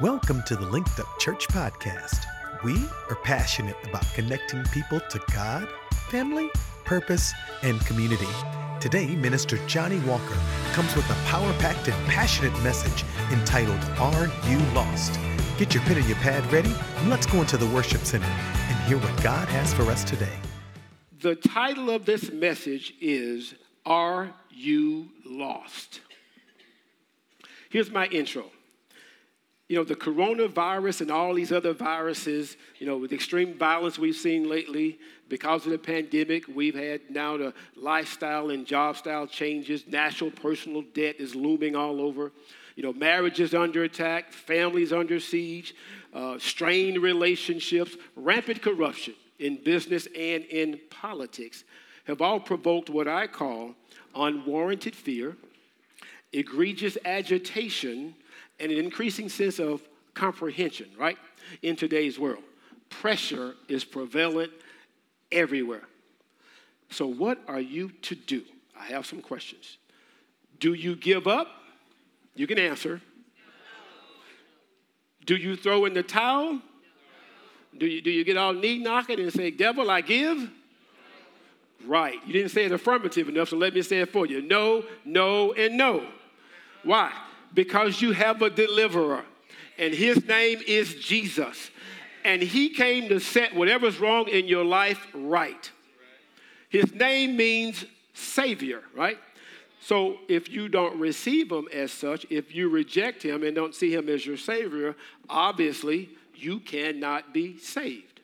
Welcome to the Linked Up Church Podcast. We are passionate about connecting people to God, family, purpose, and community. Today, Minister Johnny Walker comes with a power packed and passionate message entitled Are You Lost? Get your pen and your pad ready, and let's go into the worship center and hear what God has for us today. The title of this message is Are You Lost? Here's my intro you know, the coronavirus and all these other viruses, you know, with extreme violence we've seen lately, because of the pandemic, we've had now the lifestyle and job style changes. National personal debt is looming all over. You know, marriages under attack, families under siege, uh, strained relationships, rampant corruption in business and in politics have all provoked what I call unwarranted fear, egregious agitation, and an increasing sense of comprehension, right, in today's world. Pressure is prevalent everywhere. So, what are you to do? I have some questions. Do you give up? You can answer. Do you throw in the towel? Do you, do you get all knee knocking and say, Devil, I give? Right. You didn't say it affirmative enough, so let me say it for you. No, no, and no. Why? Because you have a deliverer, and his name is Jesus. And he came to set whatever's wrong in your life right. His name means Savior, right? So if you don't receive him as such, if you reject him and don't see him as your Savior, obviously you cannot be saved.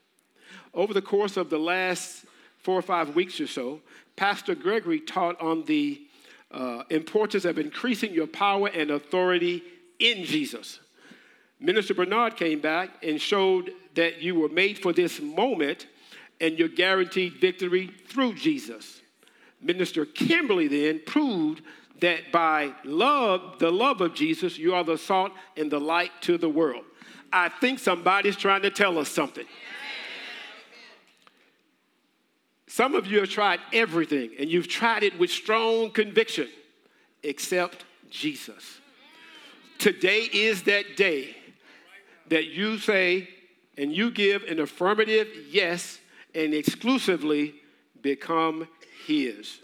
Over the course of the last four or five weeks or so, Pastor Gregory taught on the uh, importance of increasing your power and authority in Jesus. Minister Bernard came back and showed that you were made for this moment and you're guaranteed victory through Jesus. Minister Kimberly then proved that by love, the love of Jesus, you are the salt and the light to the world. I think somebody's trying to tell us something. Some of you have tried everything and you've tried it with strong conviction, except Jesus. Today is that day that you say and you give an affirmative yes and exclusively become His.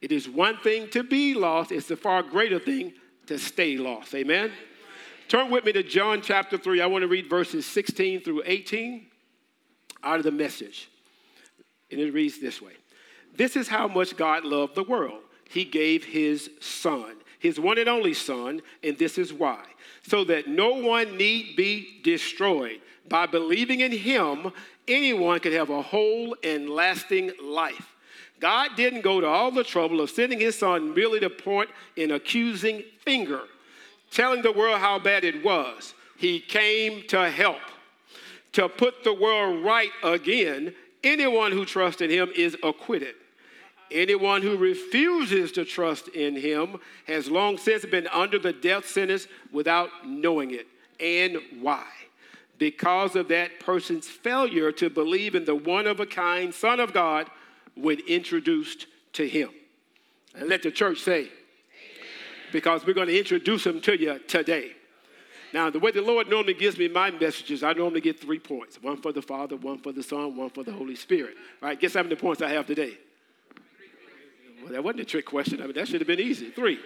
It is one thing to be lost, it's a far greater thing to stay lost. Amen? Turn with me to John chapter 3. I want to read verses 16 through 18 out of the message. And it reads this way This is how much God loved the world. He gave his son, his one and only son, and this is why. So that no one need be destroyed. By believing in him, anyone could have a whole and lasting life. God didn't go to all the trouble of sending his son merely to point an accusing finger, telling the world how bad it was. He came to help, to put the world right again Anyone who trusts in him is acquitted. Anyone who refuses to trust in him has long since been under the death sentence without knowing it. And why? Because of that person's failure to believe in the one of a kind Son of God when introduced to him. And let the church say, Amen. because we're going to introduce him to you today. Now, the way the Lord normally gives me my messages, I normally get three points one for the Father, one for the Son, one for the Holy Spirit. All right, guess how many points I have today? Well, that wasn't a trick question. I mean, that should have been easy. Three.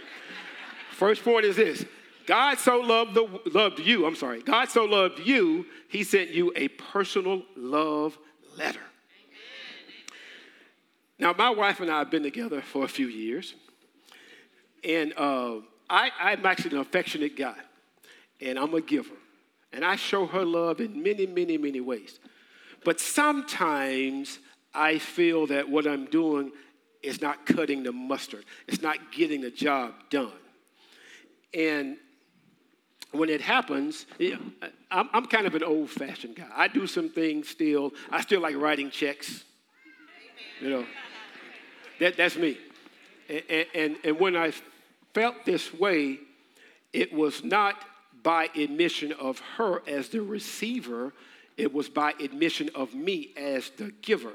First point is this God so loved, the, loved you, I'm sorry, God so loved you, he sent you a personal love letter. Now, my wife and I have been together for a few years, and uh, I, I'm actually an affectionate guy and I'm a giver. And I show her love in many, many, many ways. But sometimes I feel that what I'm doing is not cutting the mustard, it's not getting the job done. And when it happens, I'm, I'm kind of an old fashioned guy. I do some things still, I still like writing checks. You know, that, that's me. And, and, and when I felt this way, it was not by admission of her as the receiver, it was by admission of me as the giver.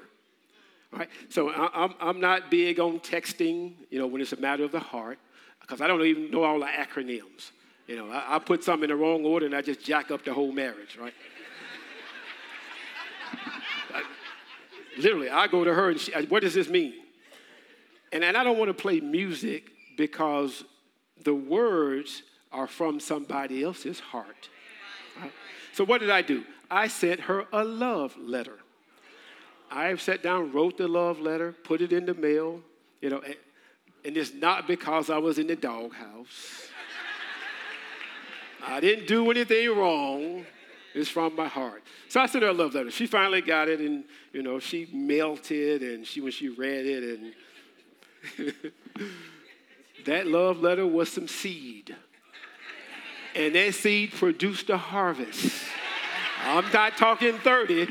Right? So I'm, I'm not big on texting, you know, when it's a matter of the heart, because I don't even know all the acronyms. You know, I, I put something in the wrong order and I just jack up the whole marriage, right? I, literally, I go to her and she, what does this mean? And, and I don't want to play music because the words are from somebody else's heart. So, what did I do? I sent her a love letter. I sat down, wrote the love letter, put it in the mail, you know, and, and it's not because I was in the doghouse. I didn't do anything wrong. It's from my heart. So I sent her a love letter. She finally got it, and you know, she melted, and she when she read it, and that love letter was some seed, and that seed produced a harvest. I'm not talking 30.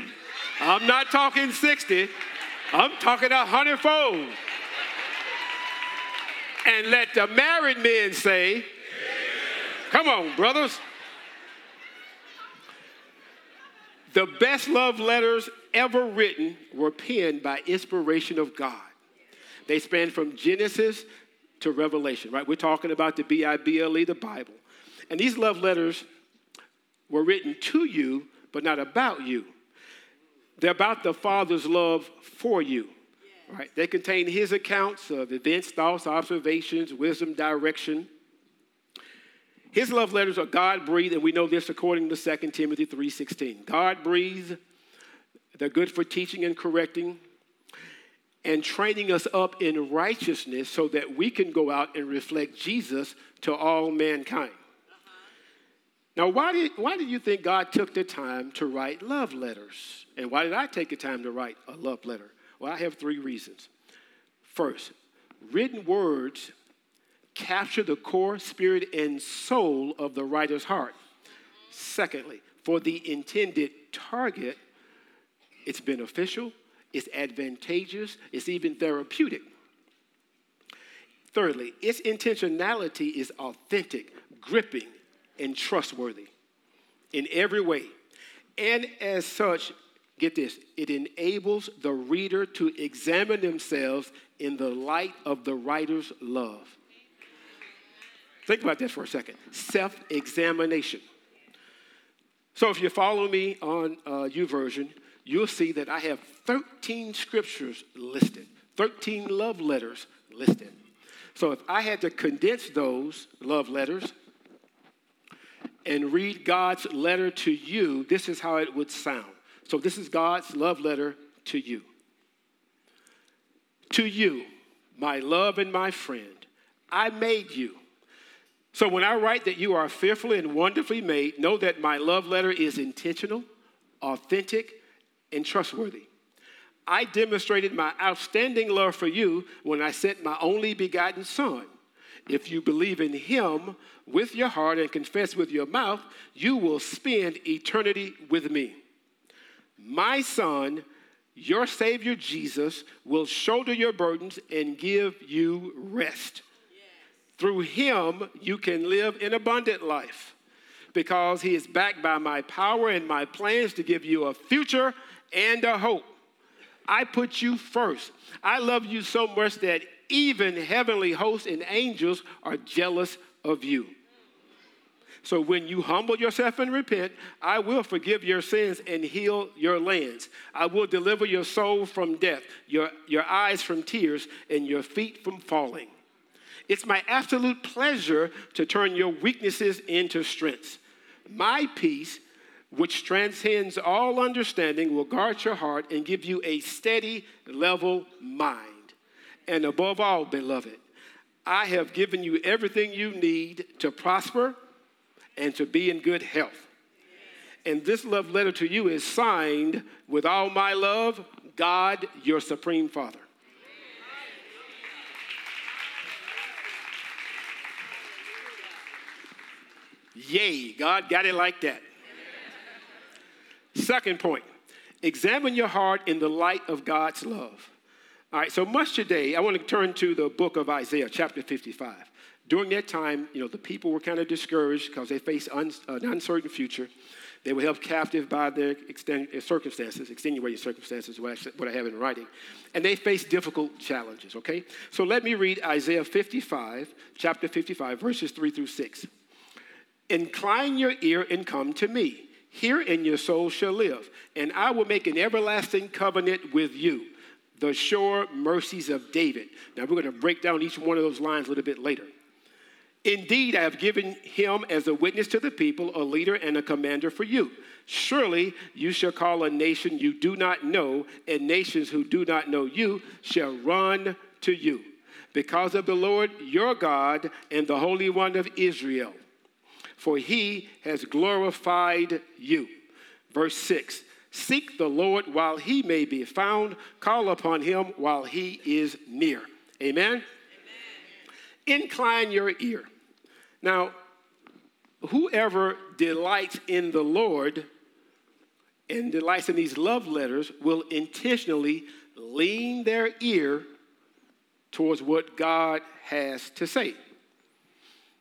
I'm not talking 60. I'm talking a hundredfold. And let the married men say, Come on, brothers. The best love letters ever written were penned by inspiration of God. They span from Genesis to Revelation, right? We're talking about the B I B L E, the Bible. And these love letters were written to you, but not about you. They're about the Father's love for you, right? They contain his accounts of events, thoughts, observations, wisdom, direction his love letters are God breathed, and we know this according to 2 Timothy 3:16. God breathed, they're good for teaching and correcting and training us up in righteousness so that we can go out and reflect Jesus to all mankind. Now, why did, why do you think God took the time to write love letters? And why did I take the time to write a love letter? Well, I have three reasons. First, written words capture the core spirit and soul of the writer's heart. Secondly, for the intended target, it's beneficial, it's advantageous, it's even therapeutic. Thirdly, its intentionality is authentic, gripping, and trustworthy in every way. And as such, get this, it enables the reader to examine themselves in the light of the writer's love. Think about this for a second self examination. So if you follow me on uh, YouVersion, you'll see that I have 13 scriptures listed, 13 love letters listed. So if I had to condense those love letters and read God's letter to you, this is how it would sound. So this is God's love letter to you. To you, my love and my friend, I made you so when I write that you are fearfully and wonderfully made, know that my love letter is intentional, authentic, and trustworthy. I demonstrated my outstanding love for you when I sent my only begotten Son. If you believe in him with your heart and confess with your mouth, you will spend eternity with me. My Son, your Savior Jesus, will shoulder your burdens and give you rest. Through him, you can live an abundant life because he is backed by my power and my plans to give you a future and a hope. I put you first. I love you so much that even heavenly hosts and angels are jealous of you. So when you humble yourself and repent, I will forgive your sins and heal your lands. I will deliver your soul from death, your, your eyes from tears, and your feet from falling. It's my absolute pleasure to turn your weaknesses into strengths. My peace, which transcends all understanding, will guard your heart and give you a steady, level mind. And above all, beloved, I have given you everything you need to prosper and to be in good health. And this love letter to you is signed with all my love, God, your supreme Father. Yay, God got it like that. Second point examine your heart in the light of God's love. All right, so much today, I want to turn to the book of Isaiah, chapter 55. During that time, you know, the people were kind of discouraged because they faced un- an uncertain future. They were held captive by their uh, circumstances, extenuating circumstances, what I, what I have in writing. And they faced difficult challenges, okay? So let me read Isaiah 55, chapter 55, verses 3 through 6. Incline your ear and come to me. Hear, and your soul shall live. And I will make an everlasting covenant with you, the sure mercies of David. Now, we're going to break down each one of those lines a little bit later. Indeed, I have given him as a witness to the people, a leader and a commander for you. Surely you shall call a nation you do not know, and nations who do not know you shall run to you. Because of the Lord your God and the Holy One of Israel for he has glorified you. Verse 6 Seek the Lord while he may be found, call upon him while he is near. Amen? Amen. Incline your ear. Now, whoever delights in the Lord and delights in these love letters will intentionally lean their ear towards what God has to say.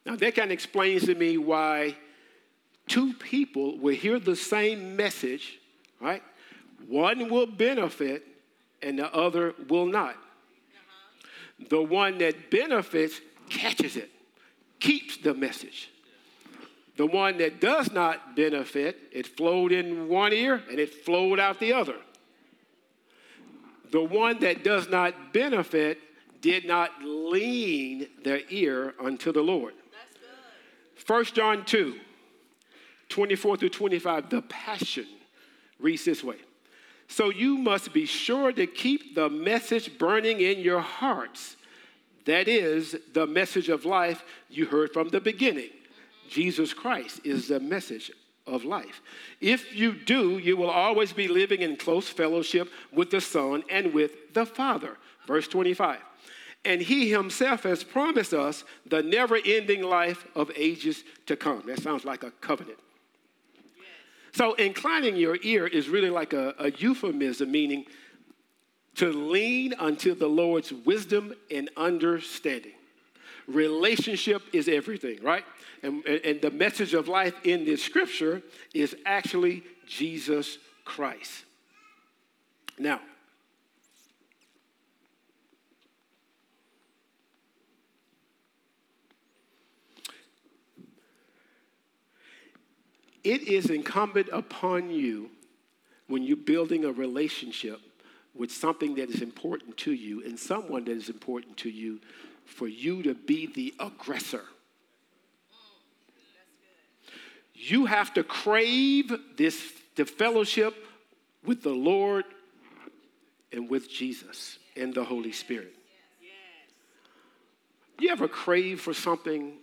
Now, that kind of explains to me why two people will hear the same message, right? One will benefit and the other will not. The one that benefits catches it, keeps the message. The one that does not benefit, it flowed in one ear and it flowed out the other. The one that does not benefit did not lean their ear unto the Lord. 1 John 2, 24 through 25, the Passion reads this way. So you must be sure to keep the message burning in your hearts. That is the message of life you heard from the beginning. Jesus Christ is the message of life. If you do, you will always be living in close fellowship with the Son and with the Father. Verse 25 and he himself has promised us the never ending life of ages to come. That sounds like a covenant. So, inclining your ear is really like a, a euphemism, meaning to lean unto the Lord's wisdom and understanding. Relationship is everything, right? And, and the message of life in this scripture is actually Jesus Christ. Now, it is incumbent upon you when you're building a relationship with something that is important to you and someone that is important to you for you to be the aggressor. You have to crave this the fellowship with the Lord and with Jesus and the Holy Spirit. You ever crave for something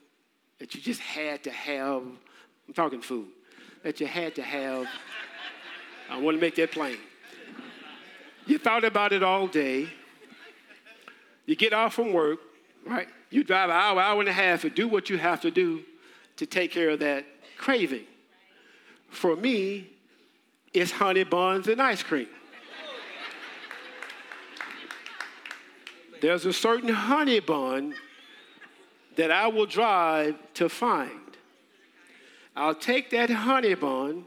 that you just had to have? I'm talking food that you had to have. I want to make that plain. You thought about it all day. You get off from work, right? You drive an hour, hour and a half to do what you have to do to take care of that craving. For me, it's honey buns and ice cream. There's a certain honey bun that I will drive to find. I'll take that honey bun.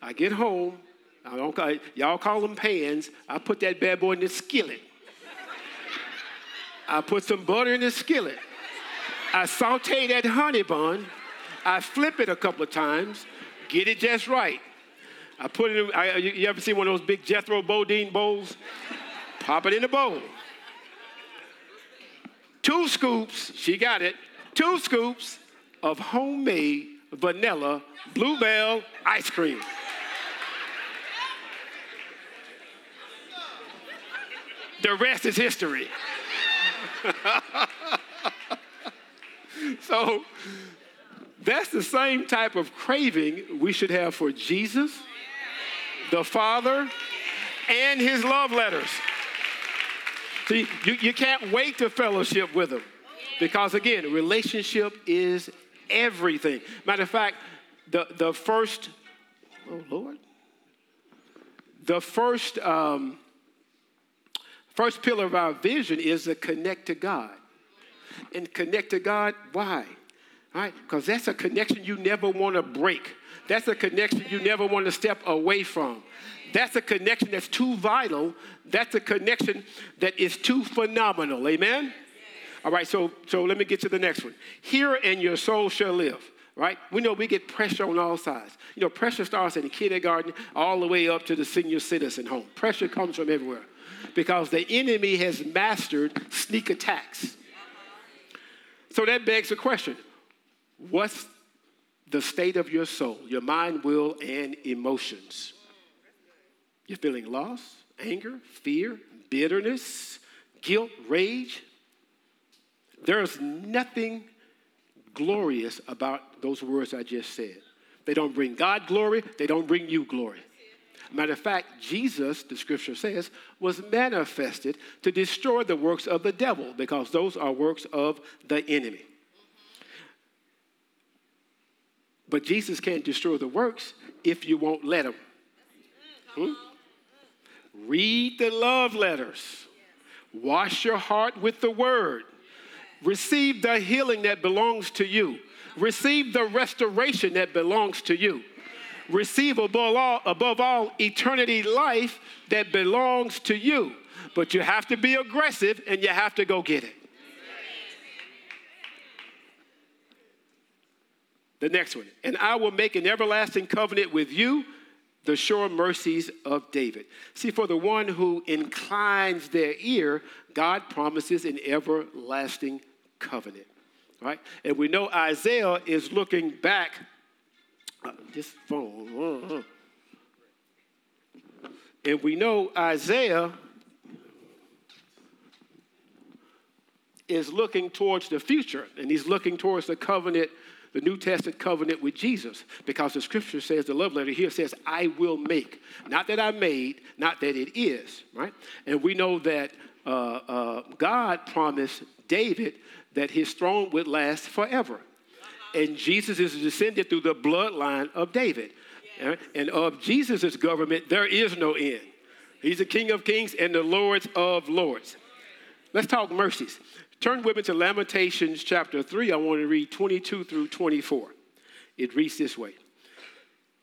I get home. I don't call, y'all call them pans. I put that bad boy in the skillet. I put some butter in the skillet. I saute that honey bun. I flip it a couple of times, get it just right. I put it in, I, you ever see one of those big Jethro Bodine bowls? Pop it in the bowl. Two scoops, she got it, two scoops of homemade vanilla bluebell ice cream. The rest is history. so that's the same type of craving we should have for Jesus, the Father, and his love letters. See, you, you can't wait to fellowship with him because, again, relationship is everything. Matter of fact, the, the first, oh Lord, the first, um, first pillar of our vision is to connect to God. And connect to God, why? All right, because that's a connection you never want to break. That's a connection you never want to step away from. That's a connection that's too vital. That's a connection that is too phenomenal. Amen? All right, so, so let me get to the next one. Hear and your soul shall live. right? We know we get pressure on all sides. You know, pressure starts in kindergarten all the way up to the senior citizen home. Pressure comes from everywhere because the enemy has mastered sneak attacks. So that begs the question what's the state of your soul, your mind, will, and emotions? You're feeling loss, anger, fear, bitterness, guilt, rage. There's nothing glorious about those words I just said. They don't bring God glory, they don't bring you glory. Matter of fact, Jesus, the scripture says, was manifested to destroy the works of the devil because those are works of the enemy. But Jesus can't destroy the works if you won't let him. Hmm? Read the love letters. Wash your heart with the word. Receive the healing that belongs to you. Receive the restoration that belongs to you. Receive above all, above all eternity life that belongs to you. But you have to be aggressive and you have to go get it. The next one. And I will make an everlasting covenant with you the sure mercies of David. See, for the one who inclines their ear, God promises an everlasting covenant. Right? And we know Isaiah is looking back. Uh, this phone. Uh, uh. And we know Isaiah is looking towards the future, and he's looking towards the covenant the New Testament covenant with Jesus because the scripture says, the love letter here says, I will make. Not that I made, not that it is, right? And we know that uh, uh, God promised David that his throne would last forever. And Jesus is descended through the bloodline of David. And of Jesus' government, there is no end. He's the King of kings and the Lords of lords. Let's talk mercies. Turn with me to Lamentations chapter 3. I want to read 22 through 24. It reads this way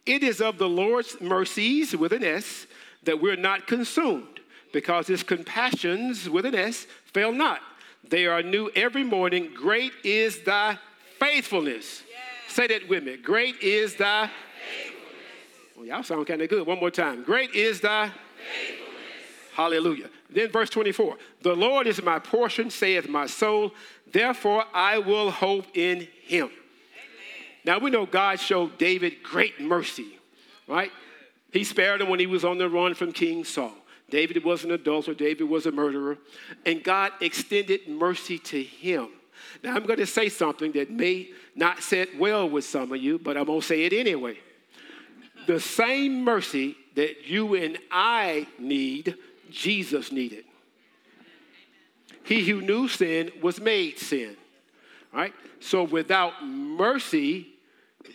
It is of the Lord's mercies, with an S, that we're not consumed, because his compassions, with an S, fail not. They are new every morning. Great is thy faithfulness. Yes. Say that with me. Great is thy faithfulness. Well, y'all sound kind of good. One more time. Great is thy faithfulness. Hallelujah. Then verse 24 The Lord is my portion, saith my soul, therefore I will hope in him. Amen. Now we know God showed David great mercy, right? He spared him when he was on the run from King Saul. David was an adulterer, David was a murderer, and God extended mercy to him. Now I'm going to say something that may not sit well with some of you, but I'm going to say it anyway. The same mercy that you and I need Jesus needed. He who knew sin was made sin. Right? So without mercy,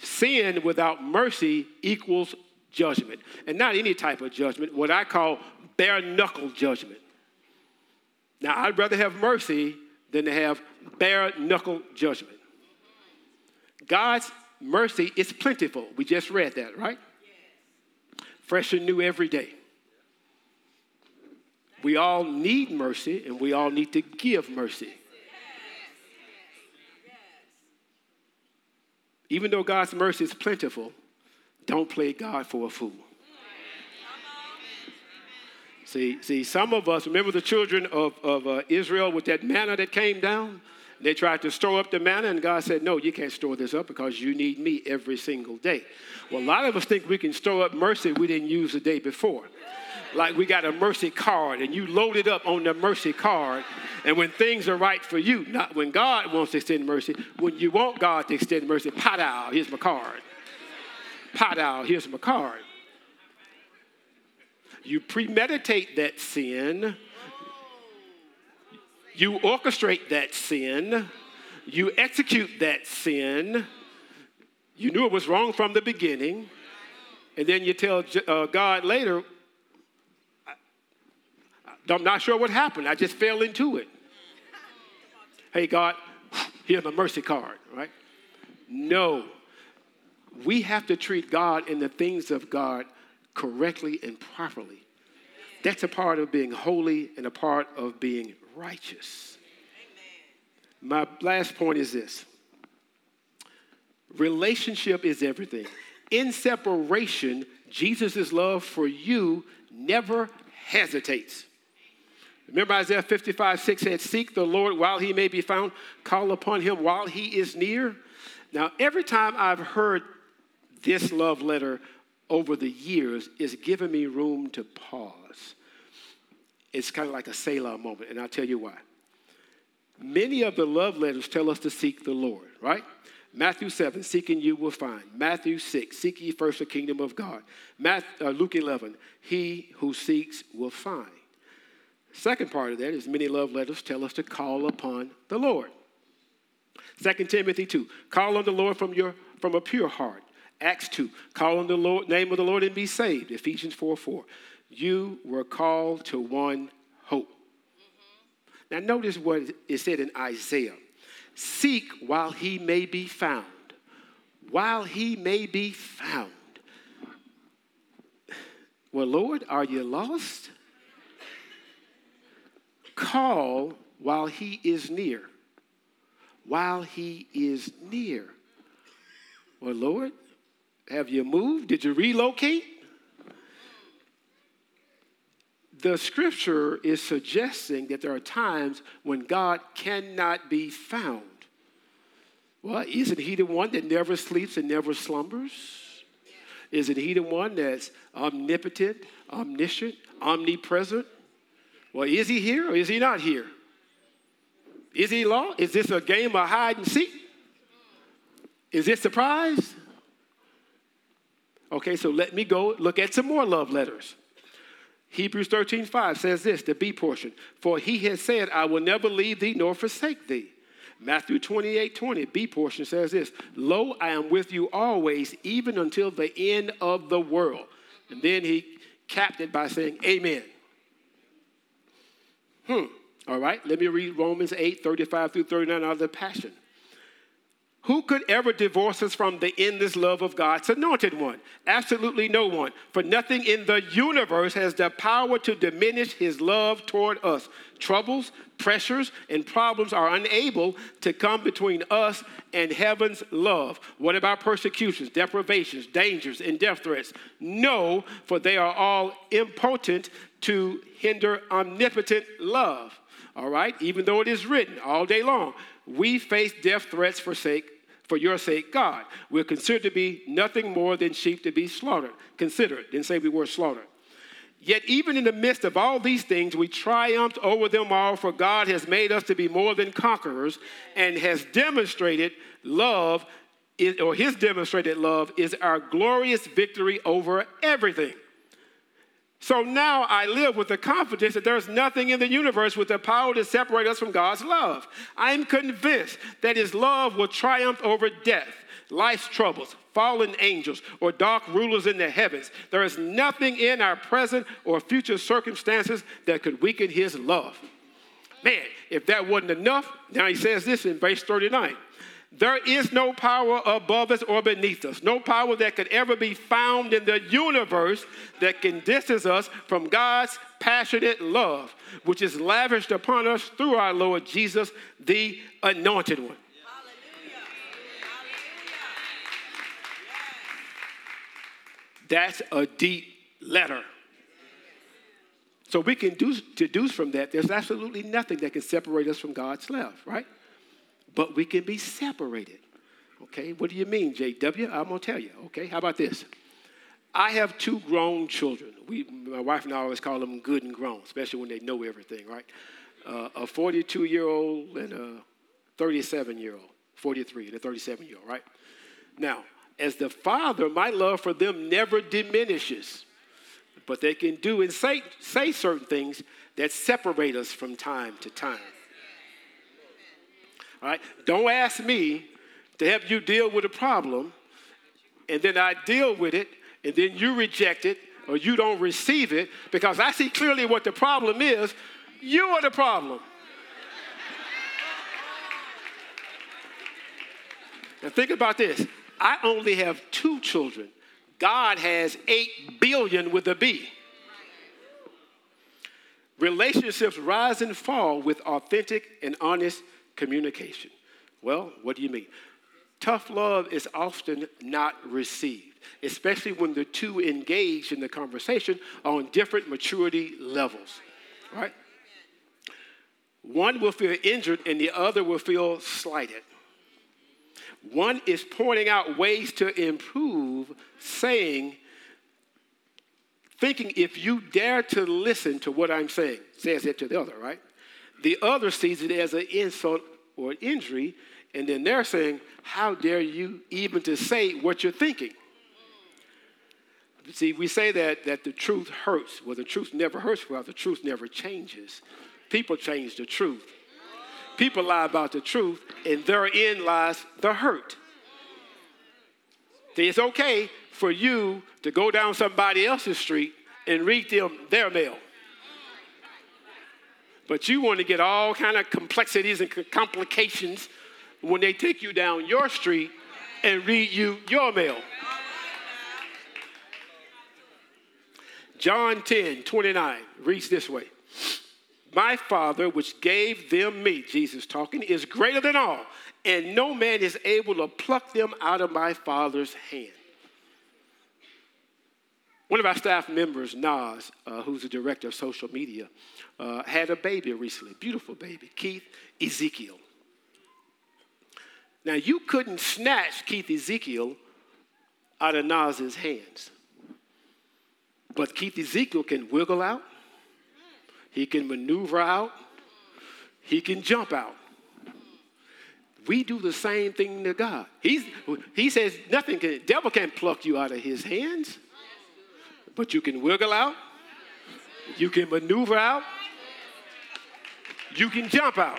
sin without mercy equals judgment. And not any type of judgment, what I call bare knuckle judgment. Now, I'd rather have mercy than to have bare knuckle judgment. God's mercy is plentiful. We just read that, right? Fresh and new every day. We all need mercy and we all need to give mercy. Even though God's mercy is plentiful, don't play God for a fool. See, see, some of us remember the children of, of uh, Israel with that manna that came down. They tried to store up the manna, and God said, No, you can't store this up because you need me every single day. Well, a lot of us think we can store up mercy we didn't use the day before like we got a mercy card and you load it up on the mercy card. And when things are right for you, not when God wants to extend mercy, when you want God to extend mercy, pot out, here's my card. Pot out, here's my card. You premeditate that sin, you orchestrate that sin, you execute that sin. You knew it was wrong from the beginning. And then you tell uh, God later, I'm not sure what happened. I just fell into it. Hey, God, here's my mercy card, right? No. We have to treat God and the things of God correctly and properly. That's a part of being holy and a part of being righteous. My last point is this Relationship is everything. In separation, Jesus' love for you never hesitates. Remember Isaiah 55 6 said, Seek the Lord while he may be found, call upon him while he is near. Now, every time I've heard this love letter over the years, is giving me room to pause. It's kind of like a Selah moment, and I'll tell you why. Many of the love letters tell us to seek the Lord, right? Matthew 7, seeking you will find. Matthew 6, seek ye first the kingdom of God. Matthew, uh, Luke 11, he who seeks will find. Second part of that is many love letters tell us to call upon the Lord. 2 Timothy 2, call on the Lord from, your, from a pure heart. Acts 2, call on the Lord, name of the Lord and be saved. Ephesians 4 4. You were called to one hope. Mm-hmm. Now, notice what it said in Isaiah Seek while he may be found. While he may be found. Well, Lord, are you lost? Call while he is near. While he is near. Well, Lord, have you moved? Did you relocate? The scripture is suggesting that there are times when God cannot be found. Well, isn't he the one that never sleeps and never slumbers? Isn't he the one that's omnipotent, omniscient, omnipresent? Well, is he here or is he not here? Is he lost? Is this a game of hide and seek? Is this a surprise? Okay, so let me go look at some more love letters. Hebrews 13, 5 says this, the B portion. For he has said, I will never leave thee nor forsake thee. Matthew 28, 20, B portion says this, Lo, I am with you always, even until the end of the world. And then he capped it by saying, Amen. Hmm. All right, let me read Romans 8, 35 through 39 out of the Passion. Who could ever divorce us from the endless love of God's anointed one? Absolutely no one. For nothing in the universe has the power to diminish his love toward us. Troubles, pressures, and problems are unable to come between us and heaven's love. What about persecutions, deprivations, dangers, and death threats? No, for they are all impotent to hinder omnipotent love. All right? Even though it is written all day long, we face death threats for sake for your sake, God. We're considered to be nothing more than sheep to be slaughtered. Consider it. Didn't say we were slaughtered. Yet, even in the midst of all these things, we triumphed over them all, for God has made us to be more than conquerors and has demonstrated love, or his demonstrated love is our glorious victory over everything. So now I live with the confidence that there's nothing in the universe with the power to separate us from God's love. I'm convinced that His love will triumph over death, life's troubles, fallen angels, or dark rulers in the heavens. There is nothing in our present or future circumstances that could weaken His love. Man, if that wasn't enough, now He says this in verse 39 there is no power above us or beneath us, no power that could ever be found in the universe that can distance us from God's passionate love, which is lavished upon us through our Lord Jesus, the anointed one. That's a deep letter. So we can deduce from that there's absolutely nothing that can separate us from God's love, right? But we can be separated. Okay, what do you mean, JW? I'm gonna tell you. Okay, how about this? I have two grown children. We, my wife and I always call them good and grown, especially when they know everything, right? Uh, a 42 year old and a 37 year old, 43 and a 37 year old, right? Now, as the father, my love for them never diminishes, but they can do and say, say certain things that separate us from time to time. Don't ask me to help you deal with a problem, and then I deal with it, and then you reject it or you don't receive it because I see clearly what the problem is. You are the problem. Now, think about this I only have two children, God has 8 billion with a B. Relationships rise and fall with authentic and honest communication. Well, what do you mean? tough love is often not received, especially when the two engaged in the conversation are on different maturity levels, right? One will feel injured and the other will feel slighted. One is pointing out ways to improve, saying, thinking if you dare to listen to what I'm saying, says it to the other, right? The other sees it as an insult or an injury, and then they're saying, How dare you even to say what you're thinking? See, we say that, that the truth hurts. Well, the truth never hurts, well, the truth never changes. People change the truth. People lie about the truth, and therein lies the hurt. It's okay for you to go down somebody else's street and read them their mail. But you want to get all kind of complexities and complications when they take you down your street and read you your mail. John 10, 29 reads this way. My Father, which gave them me, Jesus talking, is greater than all, and no man is able to pluck them out of my Father's hand. One of our staff members, Nas, uh, who's the director of social media, uh, had a baby recently, beautiful baby, Keith Ezekiel. Now, you couldn't snatch Keith Ezekiel out of Nas's hands. But Keith Ezekiel can wiggle out, he can maneuver out, he can jump out. We do the same thing to God. He's, he says nothing can, devil can't pluck you out of his hands but you can wiggle out, you can maneuver out, you can jump out.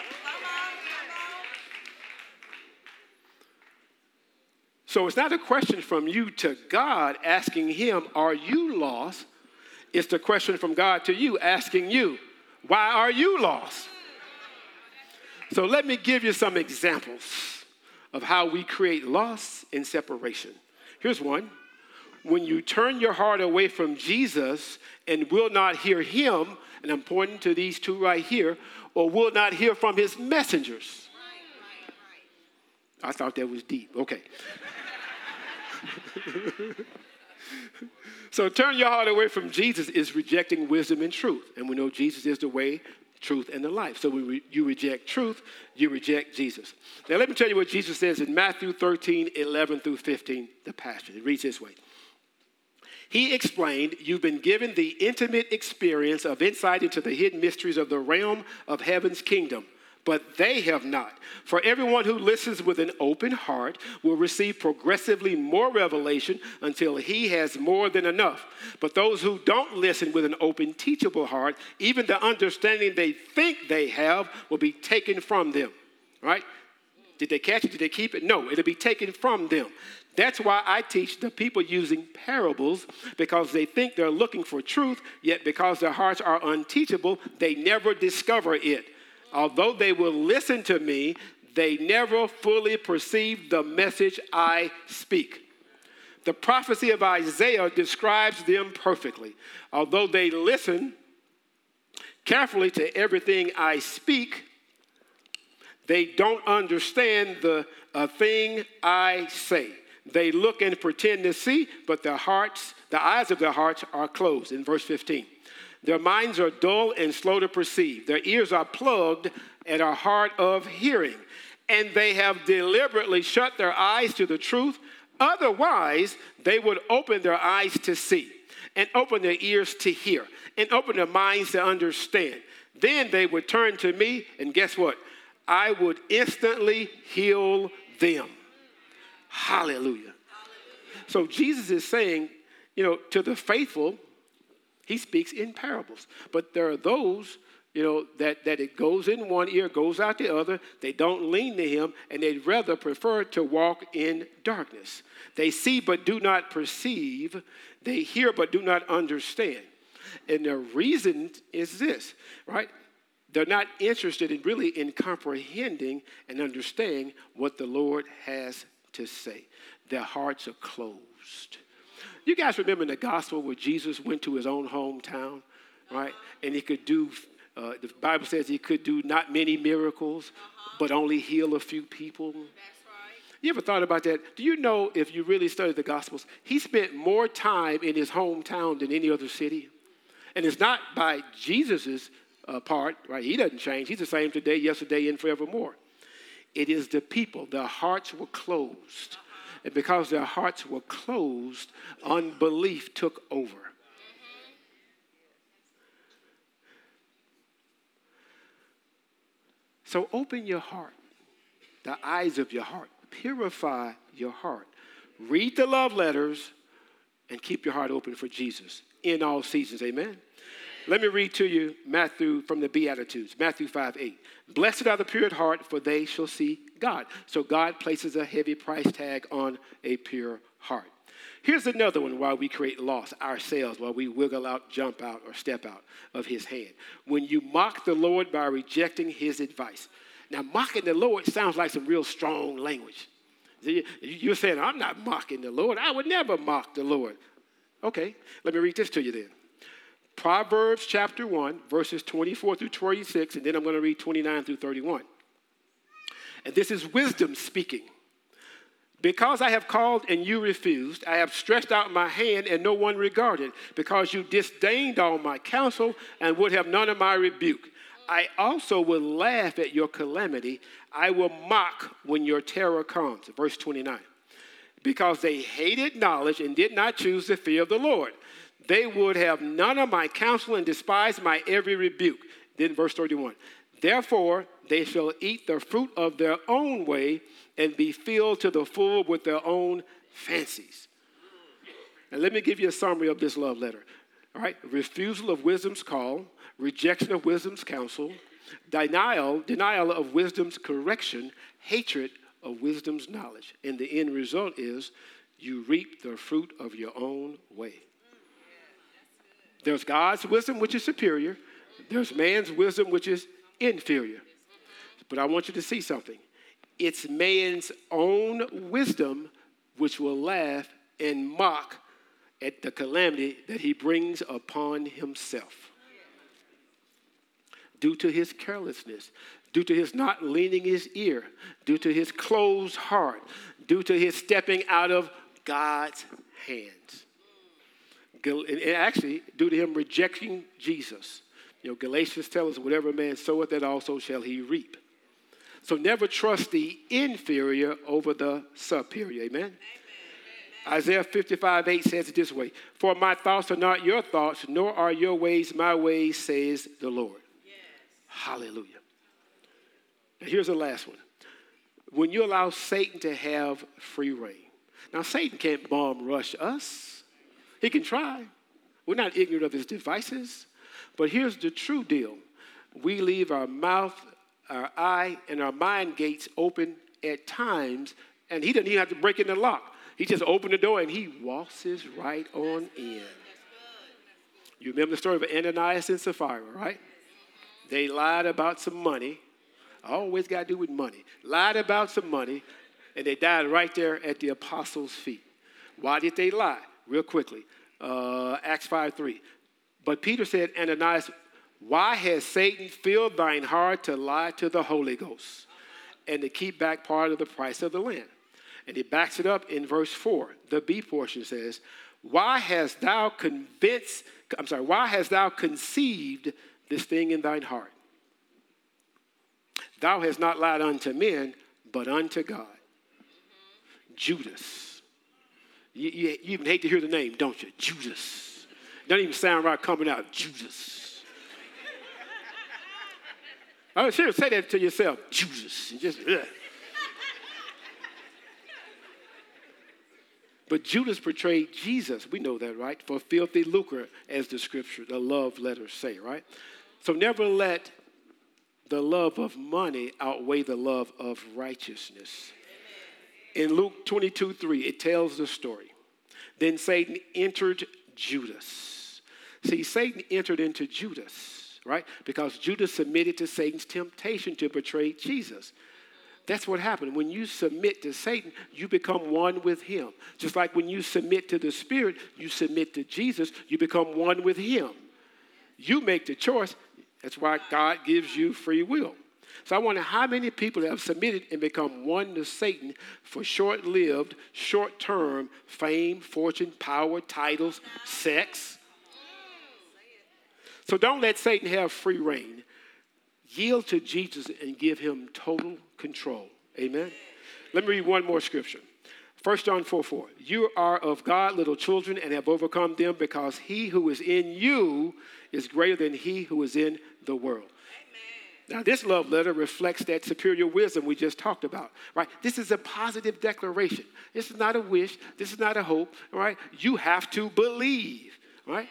So it's not a question from you to God asking Him, Are you lost? It's the question from God to you asking you, Why are you lost? So let me give you some examples of how we create loss and separation. Here's one when you turn your heart away from Jesus and will not hear him, and I'm pointing to these two right here, or will not hear from his messengers. I thought that was deep. Okay. so turn your heart away from Jesus is rejecting wisdom and truth. And we know Jesus is the way, truth, and the life. So when you reject truth, you reject Jesus. Now let me tell you what Jesus says in Matthew 13, 11 through 15, the Passion. It reads this way. He explained, You've been given the intimate experience of insight into the hidden mysteries of the realm of heaven's kingdom, but they have not. For everyone who listens with an open heart will receive progressively more revelation until he has more than enough. But those who don't listen with an open, teachable heart, even the understanding they think they have will be taken from them. Right? Did they catch it? Did they keep it? No, it'll be taken from them. That's why I teach the people using parables because they think they're looking for truth, yet because their hearts are unteachable, they never discover it. Although they will listen to me, they never fully perceive the message I speak. The prophecy of Isaiah describes them perfectly. Although they listen carefully to everything I speak, they don't understand the thing I say. They look and pretend to see, but their hearts, the eyes of their hearts are closed. In verse 15, their minds are dull and slow to perceive. Their ears are plugged and are hard of hearing. And they have deliberately shut their eyes to the truth. Otherwise, they would open their eyes to see, and open their ears to hear, and open their minds to understand. Then they would turn to me, and guess what? I would instantly heal them. Hallelujah. So Jesus is saying, you know, to the faithful, he speaks in parables. But there are those, you know, that, that it goes in one ear, goes out the other. They don't lean to him, and they'd rather prefer to walk in darkness. They see but do not perceive. They hear but do not understand. And the reason is this, right? They're not interested in really in comprehending and understanding what the Lord has to say. Their hearts are closed. You guys remember in the gospel where Jesus went to his own hometown, right? And he could do, uh, the Bible says he could do not many miracles, but only heal a few people. You ever thought about that? Do you know if you really study the Gospels, he spent more time in his hometown than any other city? And it's not by Jesus's uh, part, right? He doesn't change. He's the same today, yesterday, and forevermore. It is the people. Their hearts were closed. And because their hearts were closed, unbelief took over. So open your heart, the eyes of your heart. Purify your heart. Read the love letters and keep your heart open for Jesus in all seasons. Amen. Let me read to you Matthew from the Beatitudes, Matthew 5 8. Blessed are the pure at heart, for they shall see God. So God places a heavy price tag on a pure heart. Here's another one why we create loss ourselves, while we wiggle out, jump out, or step out of his hand. When you mock the Lord by rejecting his advice. Now, mocking the Lord sounds like some real strong language. You're saying, I'm not mocking the Lord. I would never mock the Lord. Okay, let me read this to you then. Proverbs chapter 1, verses 24 through 26, and then I'm going to read 29 through 31. And this is wisdom speaking. Because I have called and you refused, I have stretched out my hand and no one regarded, because you disdained all my counsel and would have none of my rebuke. I also will laugh at your calamity. I will mock when your terror comes. Verse 29. Because they hated knowledge and did not choose the fear of the Lord they would have none of my counsel and despise my every rebuke. Then, verse 31 Therefore, they shall eat the fruit of their own way and be filled to the full with their own fancies. And let me give you a summary of this love letter. All right, refusal of wisdom's call, rejection of wisdom's counsel, denial, denial of wisdom's correction, hatred of wisdom's knowledge. And the end result is you reap the fruit of your own way. There's God's wisdom, which is superior. There's man's wisdom, which is inferior. But I want you to see something. It's man's own wisdom which will laugh and mock at the calamity that he brings upon himself. Due to his carelessness, due to his not leaning his ear, due to his closed heart, due to his stepping out of God's hands and actually due to him rejecting Jesus. You know, Galatians tells us, whatever man soweth, that also shall he reap. So never trust the inferior over the superior. Amen? Amen. Isaiah 55 8 says it this way For my thoughts are not your thoughts, nor are your ways my ways, says the Lord. Yes. Hallelujah. Now here's the last one. When you allow Satan to have free reign. Now, Satan can't bomb rush us. He can try. We're not ignorant of his devices. But here's the true deal we leave our mouth, our eye, and our mind gates open at times, and he doesn't even have to break in the lock. He just opened the door and he waltzes right on in. You remember the story of Ananias and Sapphira, right? They lied about some money. Always got to do with money. Lied about some money, and they died right there at the apostles' feet. Why did they lie? Real quickly. Uh, Acts 5 3. But Peter said, Ananias, why has Satan filled thine heart to lie to the Holy Ghost and to keep back part of the price of the land? And he backs it up in verse 4. The B portion says, Why hast thou convinced, I'm sorry, why hast thou conceived this thing in thine heart? Thou hast not lied unto men, but unto God. Judas you, you, you, even hate to hear the name, don't you? Judas. Doesn't even sound right coming out. Judas. I should say that to yourself. Judas. just, ugh. But Judas portrayed Jesus. We know that, right? For filthy lucre, as the scripture, the love letters say, right? So never let the love of money outweigh the love of righteousness. In Luke 22 3, it tells the story. Then Satan entered Judas. See, Satan entered into Judas, right? Because Judas submitted to Satan's temptation to betray Jesus. That's what happened. When you submit to Satan, you become one with him. Just like when you submit to the Spirit, you submit to Jesus, you become one with him. You make the choice. That's why God gives you free will. So I wonder how many people have submitted and become one to Satan for short lived, short term fame, fortune, power, titles, sex. So don't let Satan have free reign. Yield to Jesus and give him total control. Amen. Let me read one more scripture. 1 John 4 4. You are of God, little children, and have overcome them because he who is in you is greater than he who is in the world. Now, this love letter reflects that superior wisdom we just talked about, right? This is a positive declaration. This is not a wish. This is not a hope, right? You have to believe, right?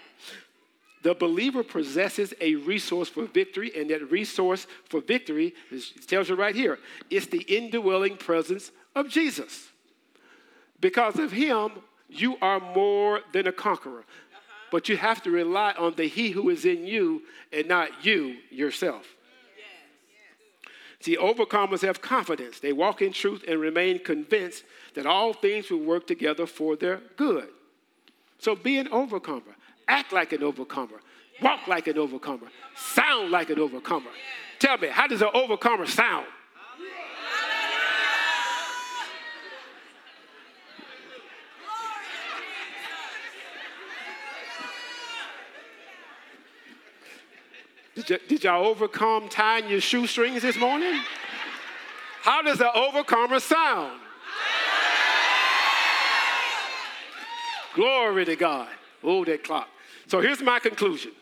The believer possesses a resource for victory, and that resource for victory is, tells you right here it's the indwelling presence of Jesus. Because of him, you are more than a conqueror. Uh-huh. But you have to rely on the He who is in you and not you yourself. See, overcomers have confidence. They walk in truth and remain convinced that all things will work together for their good. So be an overcomer. Act like an overcomer. Walk like an overcomer. Sound like an overcomer. Tell me, how does an overcomer sound? Did, y- did y'all overcome tying your shoestrings this morning? How does an overcomer sound? Glory to God. Oh, that clock. So here's my conclusion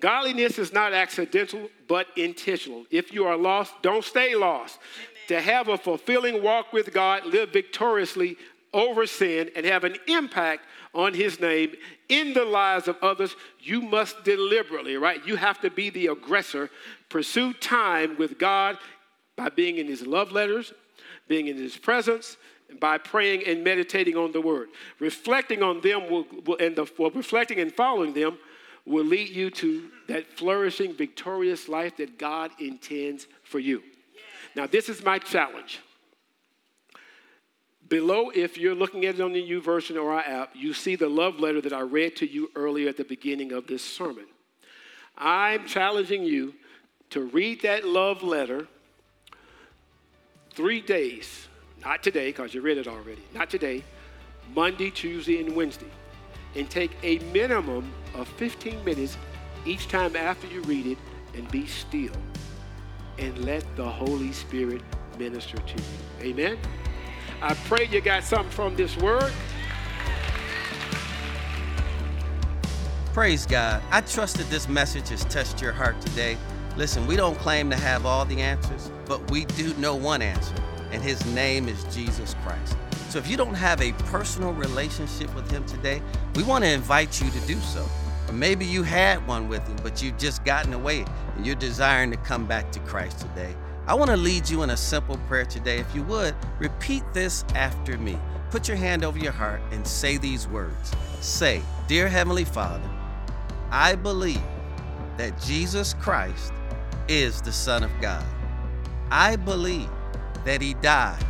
Godliness is not accidental, but intentional. If you are lost, don't stay lost. To have a fulfilling walk with God, live victoriously over sin, and have an impact on His name in the lives of others, you must deliberately, right? You have to be the aggressor. Pursue time with God by being in His love letters, being in His presence, by praying and meditating on the Word. Reflecting on them will, will and well, reflecting and following them will lead you to that flourishing, victorious life that God intends for you. Now, this is my challenge. Below, if you're looking at it on the YouVersion or our app, you see the love letter that I read to you earlier at the beginning of this sermon. I'm challenging you to read that love letter three days, not today, because you read it already, not today, Monday, Tuesday, and Wednesday, and take a minimum of 15 minutes each time after you read it and be still and let the Holy Spirit minister to you. Amen. I pray you got something from this word. Praise God. I trust that this message has touched your heart today. Listen, we don't claim to have all the answers, but we do know one answer, and his name is Jesus Christ. So if you don't have a personal relationship with him today, we want to invite you to do so. Or maybe you had one with him, but you've just gotten away and you're desiring to come back to Christ today. I want to lead you in a simple prayer today. If you would, repeat this after me. Put your hand over your heart and say these words. Say, Dear Heavenly Father, I believe that Jesus Christ is the Son of God. I believe that He died,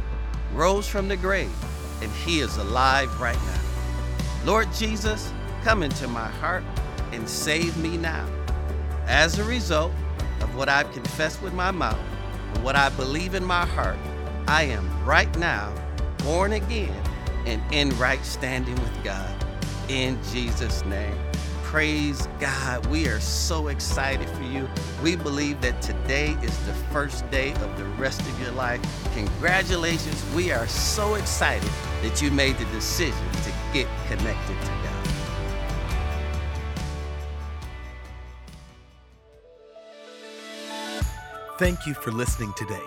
rose from the grave, and He is alive right now. Lord Jesus, come into my heart and save me now. As a result of what I've confessed with my mouth what I believe in my heart, I am right now born again and in right standing with God. In Jesus' name. Praise God. We are so excited for you. We believe that today is the first day of the rest of your life. Congratulations. We are so excited that you made the decision to get connected to Thank you for listening today.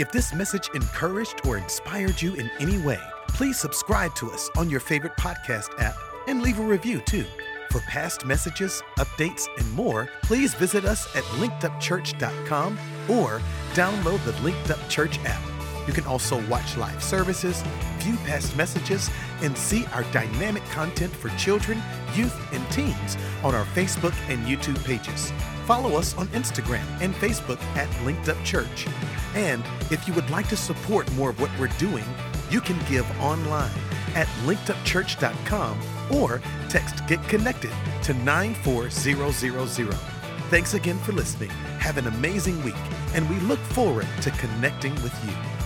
If this message encouraged or inspired you in any way, please subscribe to us on your favorite podcast app and leave a review too. For past messages, updates, and more, please visit us at linkedupchurch.com or download the Linked Up Church app. You can also watch live services, view past messages, and see our dynamic content for children, youth, and teens on our Facebook and YouTube pages. Follow us on Instagram and Facebook at Linked Up Church. And if you would like to support more of what we're doing, you can give online at linkedupchurch.com or text Get Connected to 94000. Thanks again for listening. Have an amazing week and we look forward to connecting with you.